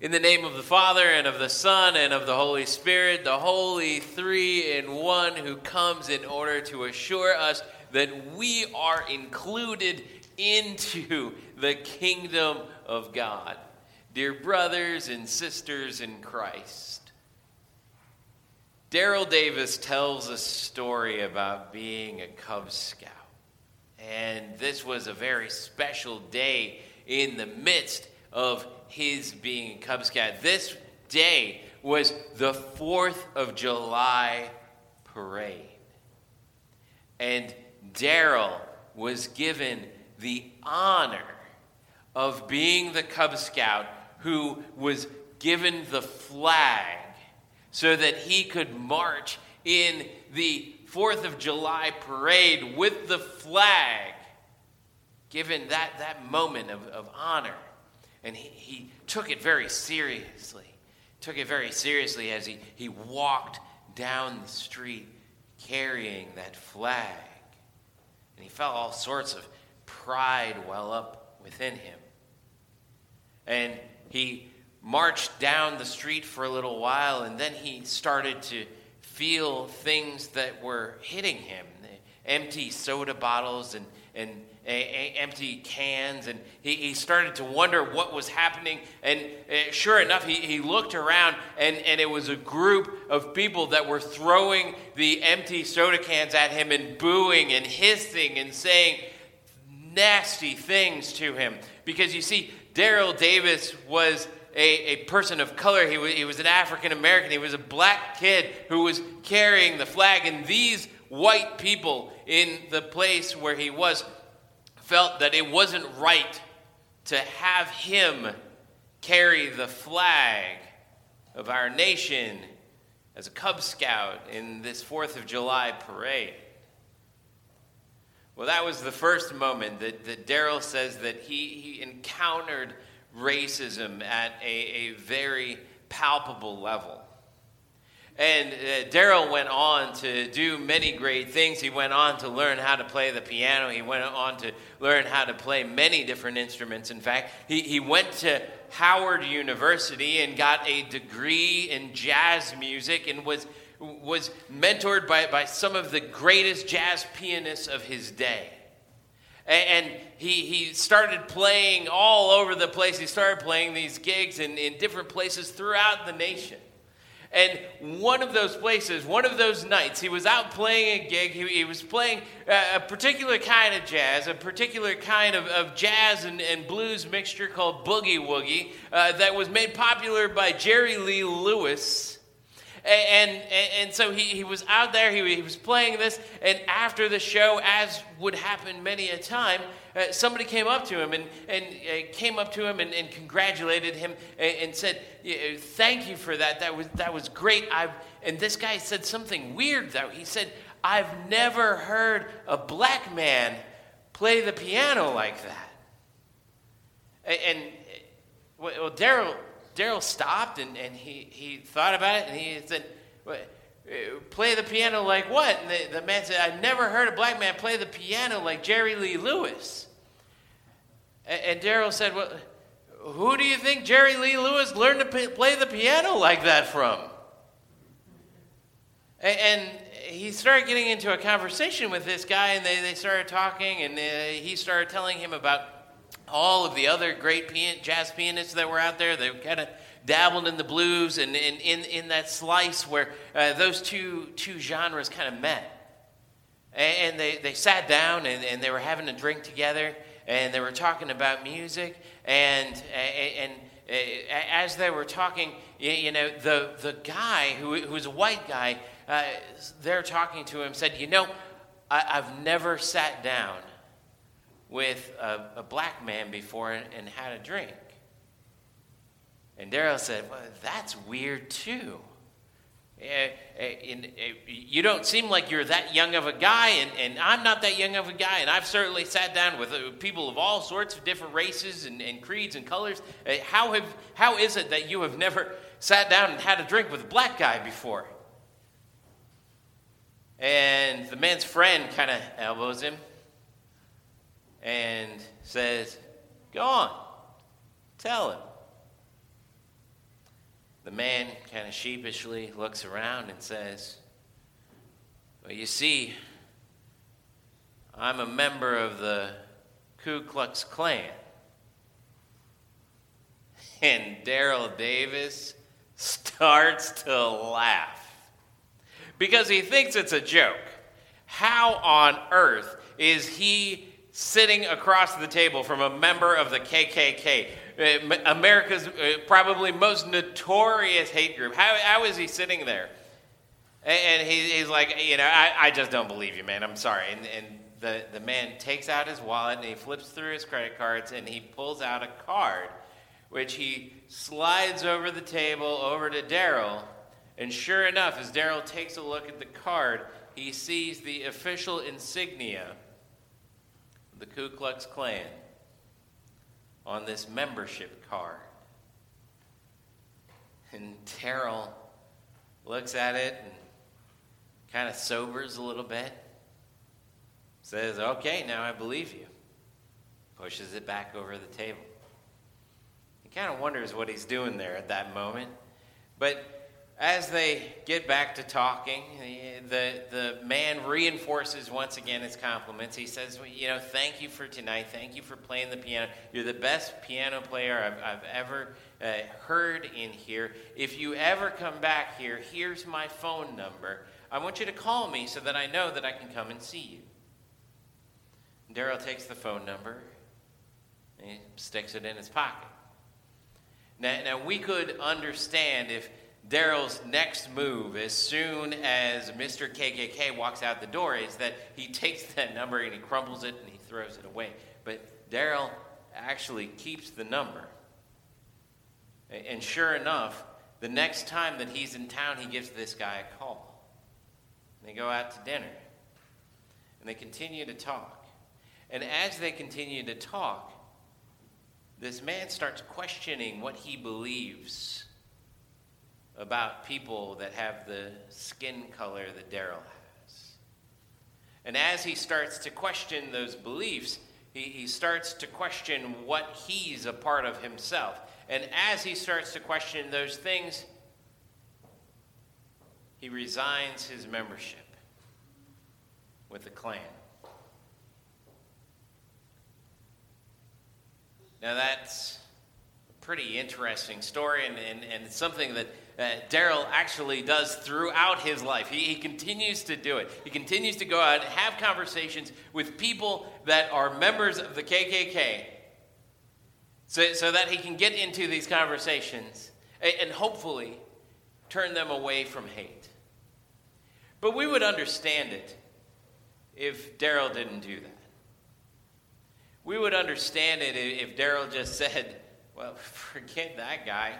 In the name of the Father, and of the Son, and of the Holy Spirit, the Holy Three in One, who comes in order to assure us that we are included into the kingdom of God. Dear brothers and sisters in Christ, Daryl Davis tells a story about being a Cub Scout. And this was a very special day in the midst of his being a Cub Scout. This day was the 4th of July parade. And Daryl was given the honor of being the Cub Scout who was given the flag so that he could march in the 4th of July parade with the flag, given that, that moment of, of honor. And he, he took it very seriously. Took it very seriously as he, he walked down the street carrying that flag. And he felt all sorts of pride well up within him. And he marched down the street for a little while, and then he started to feel things that were hitting him empty soda bottles and, and empty cans, and he, he started to wonder what was happening. And uh, sure enough, he, he looked around, and, and it was a group of people that were throwing the empty soda cans at him and booing and hissing and saying nasty things to him. Because you see, Daryl Davis was a, a person of color. He was, he was an African American. He was a black kid who was carrying the flag. And these white people in the place where he was felt that it wasn't right to have him carry the flag of our nation as a Cub Scout in this 4th of July parade. Well, that was the first moment that, that Daryl says that he, he encountered racism at a, a very palpable level. And uh, Daryl went on to do many great things. He went on to learn how to play the piano. He went on to learn how to play many different instruments. In fact, he, he went to Howard University and got a degree in jazz music and was, was mentored by, by some of the greatest jazz pianists of his day. And, and he, he started playing all over the place. He started playing these gigs in, in different places throughout the nation. And one of those places, one of those nights, he was out playing a gig. He, he was playing a, particular kind of jazz, a particular kind of, of jazz and, and blues mixture called Boogie Woogie uh, that was made popular by Jerry Lee Lewis. And, and, and so he, he was out there, he, he was playing this, and after the show, as would happen many a time, uh, somebody came up to him and, and uh, came up to him and, and congratulated him and, and, said, Thank you for that. That was, that was great. I've, and this guy said something weird, though. He said, I've never heard a black man play the piano like that. And, and well, Daryl Daryl stopped and, and he, he thought about it and he said, Play the piano like what? And the, the man said, I've never heard a black man play the piano like Jerry Lee Lewis. And, and Daryl said, Well, who do you think Jerry Lee Lewis learned to p- play the piano like that from? And, and, he started getting into a conversation with this guy, and they, they started talking, and uh, he started telling him about all of the other great pian- jazz pianists that were out there. They kind of dabbled in the blues and, in, in that slice where uh, those two, two genres kind of met. And, they, they sat down and, and they were having a drink together and they were talking about music. And, and, and as they were talking, you know, the, the guy who, who was a white guy, uh, they're talking to him, said, You know, I, I've never sat down with a, a black man before and, had a drink. And Daryl said, Well, that's weird too. Uh, uh, you don't seem like you're that young of a guy, and, and, I'm not that young of a guy, and I've certainly sat down with uh, people of all sorts of different races and, and creeds and colors. Uh, how, have, how is it that you have never sat down and had a drink with a black guy before? And the man's friend kind of elbows him and says, Go on, tell him. The man kind of sheepishly looks around and says, Well, you see, I'm a member of the Ku Klux Klan. And Daryl Davis starts to laugh because he thinks it's a joke. How on earth is he sitting across the table from a member of the KKK, uh, America's uh, probably most notorious hate group? How, how is he sitting there? And he, he's like, you know, I, I just don't believe you, man. I'm sorry. And, and the, the man takes out his wallet and he flips through his credit cards and he pulls out a card, which he slides over the table over to Daryl. And sure enough, as Daryl takes a look at the card, he sees the official insignia the Ku Klux Klan on this membership card. And Daryl looks at it and kind of sobers a little bit says, Okay, now I believe you. Pushes it back over the table. He kind of wonders what he's doing there at that moment. But as they get back to talking, the, the man reinforces once again his compliments. He says, well, You know, thank you for tonight. Thank you for playing the piano. You're the best piano player I've, I've ever uh, heard in here. If you ever come back here, here's my phone number. I want you to call me so that I know that I can come and see you. Daryl takes the phone number and he sticks it in his pocket. Now, now we could understand if Daryl's next move, as soon as Mr. KKK walks out the door, is that he takes that number and he crumbles it and he throws it away. But Daryl actually keeps the number. And sure enough, the next time that he's in town, he gives this guy a call. They go out to dinner and they continue to talk. And as they continue to talk, this man starts questioning what he believes about people that have the skin color that Daryl has. And as he starts to question those beliefs, he, he starts to question what he's a part of himself. And as he starts to question those things, he resigns his membership with the Klan. Now, that's a pretty interesting story, and, and, and something that uh, Daryl actually does throughout his life. He, he continues to do it. He continues to go out and have conversations with people that are members of the KKK so, so that he can get into these conversations and, and hopefully turn them away from hate. But we would understand it if Daryl didn't do that. We would understand it if Daryl just said, well, forget that guy.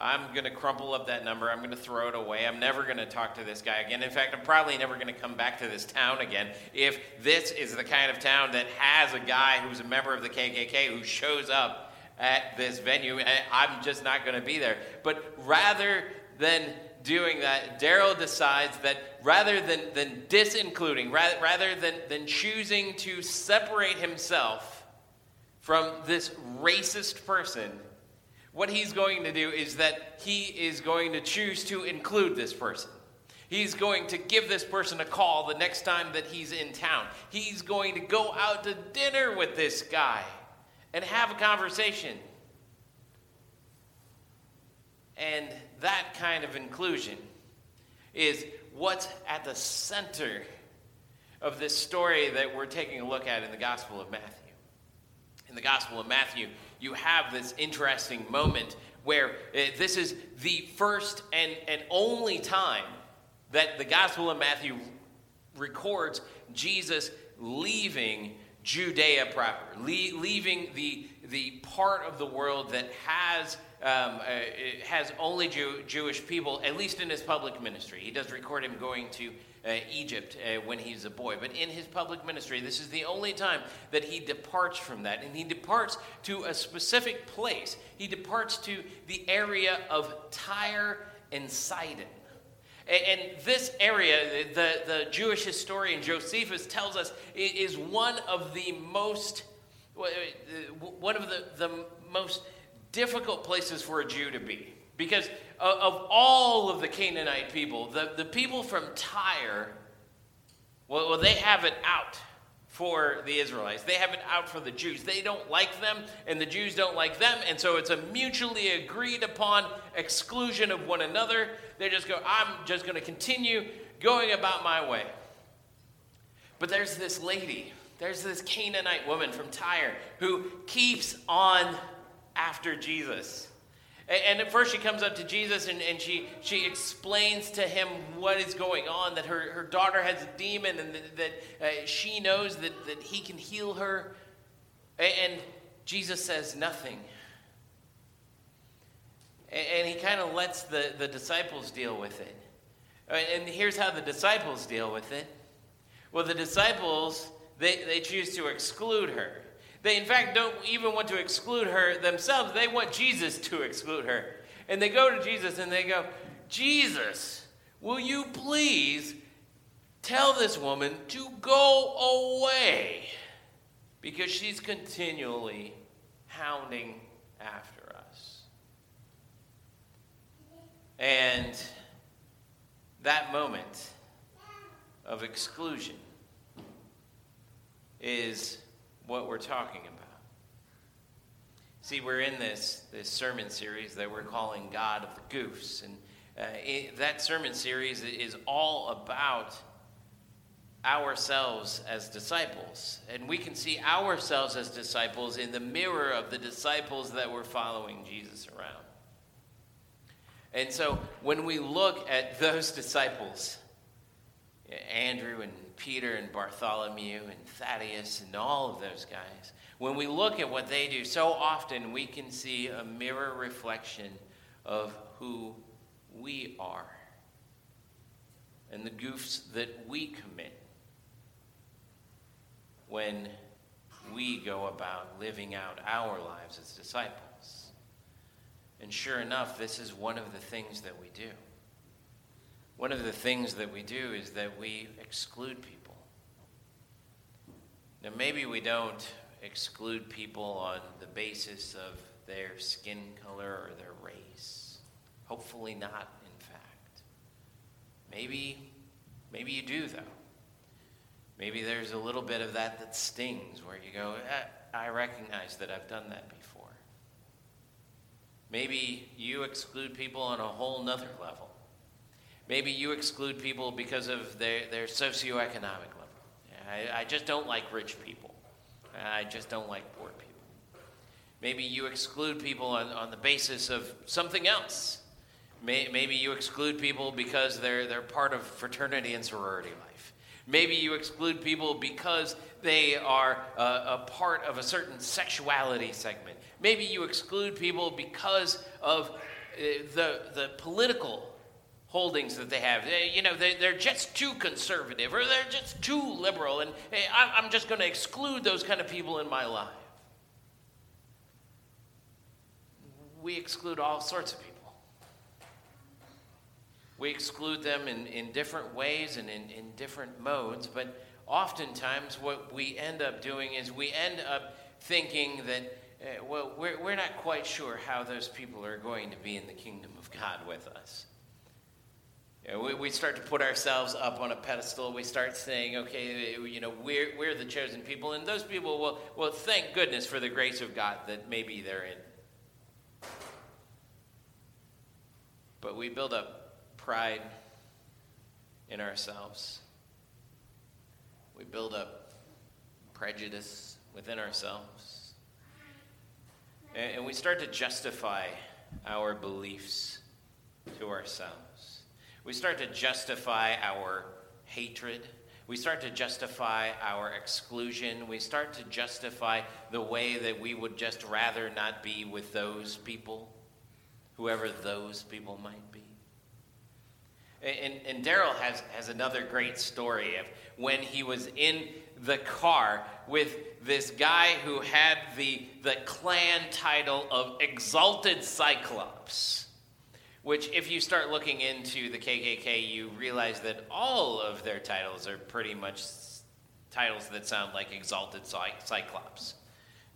I'm going to crumple up that number. I'm going to throw it away. I'm never going to talk to this guy again. In fact, I'm probably never going to come back to this town again if this is the kind of town that has a guy who's a member of the KKK who shows up at this venue. Eh, I'm just not going to be there. But rather than doing that, Daryl decides that rather than, than disincluding, rather, rather than, than choosing to separate himself from this racist person, what he's going to do is that he is going to choose to include this person. He's going to give this person a call the next time that he's in town. He's going to go out to dinner with this guy and have a conversation. And that kind of inclusion is what's at the center of this story that we're taking a look at in the Gospel of Matthew. In the Gospel of Matthew, you have this interesting moment where uh, this is the first and, and only time that the Gospel of Matthew records Jesus leaving Judea proper, le- leaving the, the part of the world that has um, uh, has only Jew, Jewish people, at least in his public ministry. He does record him going to uh, Egypt uh, when he's a boy. But in his public ministry, this is the only time that he departs from that. And he departs to a specific place. He departs to the area of Tyre and Sidon. And this area, the, the Jewish historian Josephus tells us, is one of the most, one of the, the most difficult places for a Jew to be Because uh, of all of the Canaanite people, the, the people from Tyre, well, they have it out for the Israelites. They have it out for the Jews. They don't like them, and the Jews don't like them, and so it's a mutually agreed upon exclusion of one another. They just go, I'm just going to continue going about my way. But there's this lady, there's this Canaanite woman from Tyre who keeps on after Jesus. And at first, she comes up to Jesus and, and she, she explains to him what is going on that her, her daughter has a demon and that, that uh, she knows that, that he can heal her. And Jesus says nothing. And he kind of lets the, the disciples deal with it. And here's how the disciples deal with it. Well, the disciples, they, they choose to exclude her. They, in fact, don't even want to exclude her themselves. They want Jesus to exclude her. And they go to Jesus and they go, Jesus, will you please tell this woman to go away? Because she's continually hounding after us. And that moment of exclusion is what we're talking about. See, we're in this, this sermon series that we're calling God of the Goofs. And uh, it, that sermon series is all about ourselves as disciples. And we can see ourselves as disciples in the mirror of the disciples that were following Jesus around. And so when we look at those disciples, Andrew and Peter and Bartholomew and Thaddeus and all of those guys, when we look at what they do, so often we can see a mirror reflection of who we are and the goofs that we commit when we go about living out our lives as disciples. And sure enough, this is one of the things that we do. One of the things that we do is that we exclude people. Now, maybe we don't exclude people on the basis of their skin color or their race. Hopefully, not, in fact. Maybe, maybe you do, though. Maybe there's a little bit of that that stings where you go, eh, I recognize that I've done that before. Maybe you exclude people on a whole nother level. Maybe you exclude people because of their, their socioeconomic level. I, I just don't like rich people. I just don't like poor people. Maybe you exclude people on, on the basis of something else. May, maybe you exclude people because they're, they're part of fraternity and sorority life. Maybe you exclude people because they are a, a part of a certain sexuality segment. Maybe you exclude people because of uh, the, the political holdings that they have. They, you know, they, they're just too conservative or they're just too liberal, and hey, I'm just going to exclude those kind of people in my life. We exclude all sorts of people. We exclude them in, in different ways and in, in different modes, but oftentimes what we end up doing is we end up thinking that, uh, well, we're, we're not quite sure how those people are going to be in the kingdom of God with us. We, we start to put ourselves up on a pedestal. We start saying, okay, you know, we're, we're the chosen people. And those people will, will thank goodness for the grace of God that maybe they're in. But we build up pride in ourselves. We build up prejudice within ourselves. And we start to justify our beliefs to ourselves. We start to justify our hatred. We start to justify our exclusion. We start to justify the way that we would just rather not be with those people, whoever those people might be. And, and Daryl has, has another great story of when he was in the car with this guy who had the, the Klan title of Exalted Cyclops which, if you start looking into the KKK, you realize that all of their titles are pretty much titles that sound like Exalted Cyclops,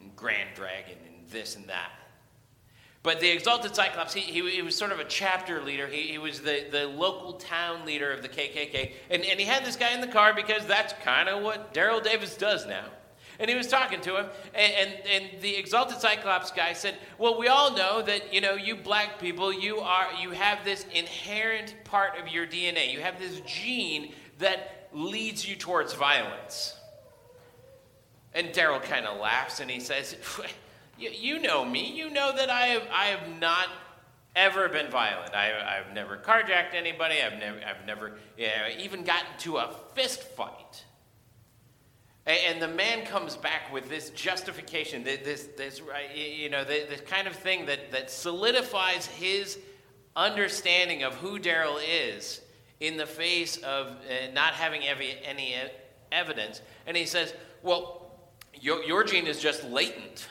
and Grand Dragon, and this and that. But the Exalted Cyclops, he, he, he, was sort of a chapter leader. He, he was the, the local town leader of the KKK. And, and he had this guy in the car because that's kind of what Daryl Davis does now. And he was talking to him, and, and, and, the Exalted Cyclops guy said, Well, we all know that, you know, you black people, you, are, you have this inherent part of your DNA. You have this gene that leads you towards violence. And Daryl kind of laughs and he says, you, you know me. You know that I have, I have not ever been violent. I, have never carjacked anybody. I've never, I've never you know, even gotten to a fist fight. And the man comes back with this justification, this, this, you know, this kind of thing that, that solidifies his understanding of who Daryl is in the face of uh, not having any, evidence. And he says, Well, your, your gene is just latent.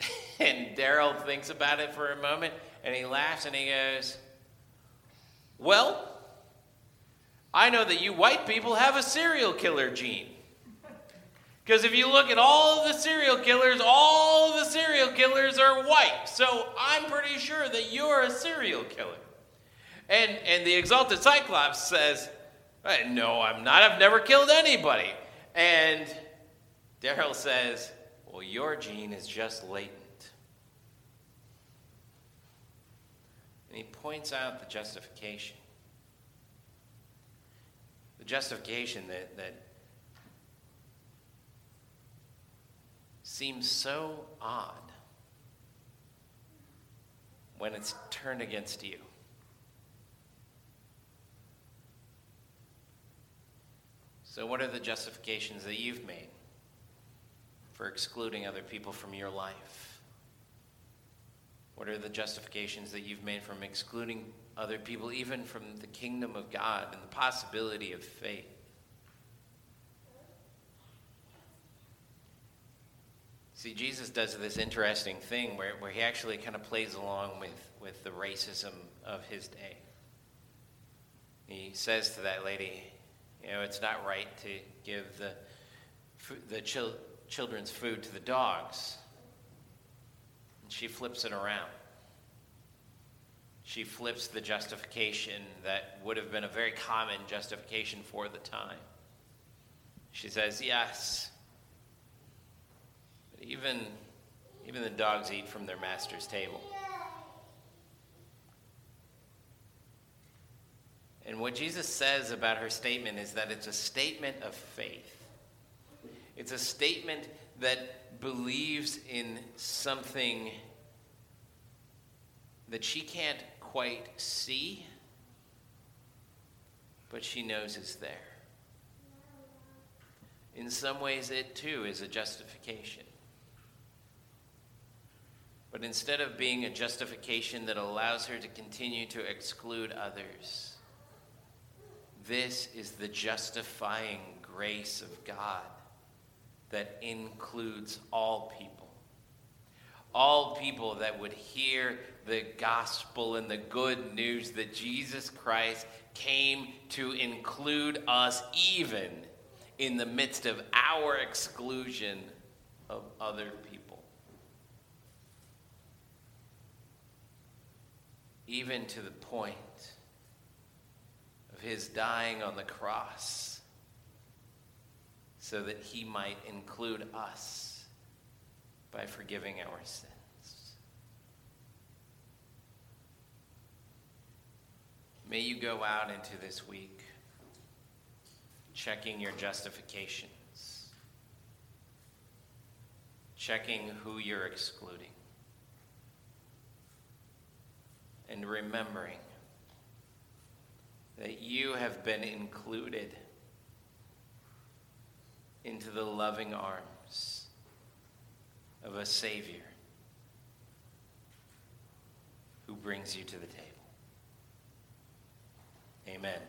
and Daryl thinks about it for a moment and he laughs and he goes, Well, I know that you white people have a serial killer gene. Because if you look at all the serial killers, all the serial killers are white. So I'm pretty sure that you're a serial killer. And, and the exalted Cyclops says, No, I'm not. I've never killed anybody. And Daryl says, Well, your gene is just latent. And he points out the justification. The justification that, that seems so odd when it's turned against you. So, what are the justifications that you've made for excluding other people from your life? What are the justifications that you've made from excluding other people, even from the kingdom of God and the possibility of faith? See, Jesus does this interesting thing where, where he actually kind of plays along with, with the racism of his day. He says to that lady, you know, it's not right to give the, the chil- children's food to the dogs. And she flips it around. She flips the justification that would have been a very common justification for the time. She says, Yes, but even, even the dogs eat from their master's table. And what Jesus says about her statement is that it's a statement of faith. It's a statement that believes in something that she can't quite see, but she knows it's there. In some ways, it too is a justification. But instead of being a justification that allows her to continue to exclude others, this is the justifying grace of God that includes all people. All people that would hear the gospel and the good news that Jesus Christ came to include us, even in the midst of our exclusion of other people. Even to the point of his dying on the cross so that he might include us by forgiving our sins. May you go out into this week checking your justifications, checking who you're excluding, and remembering that you have been included into the loving arms of a Savior who brings you to the table. Amen.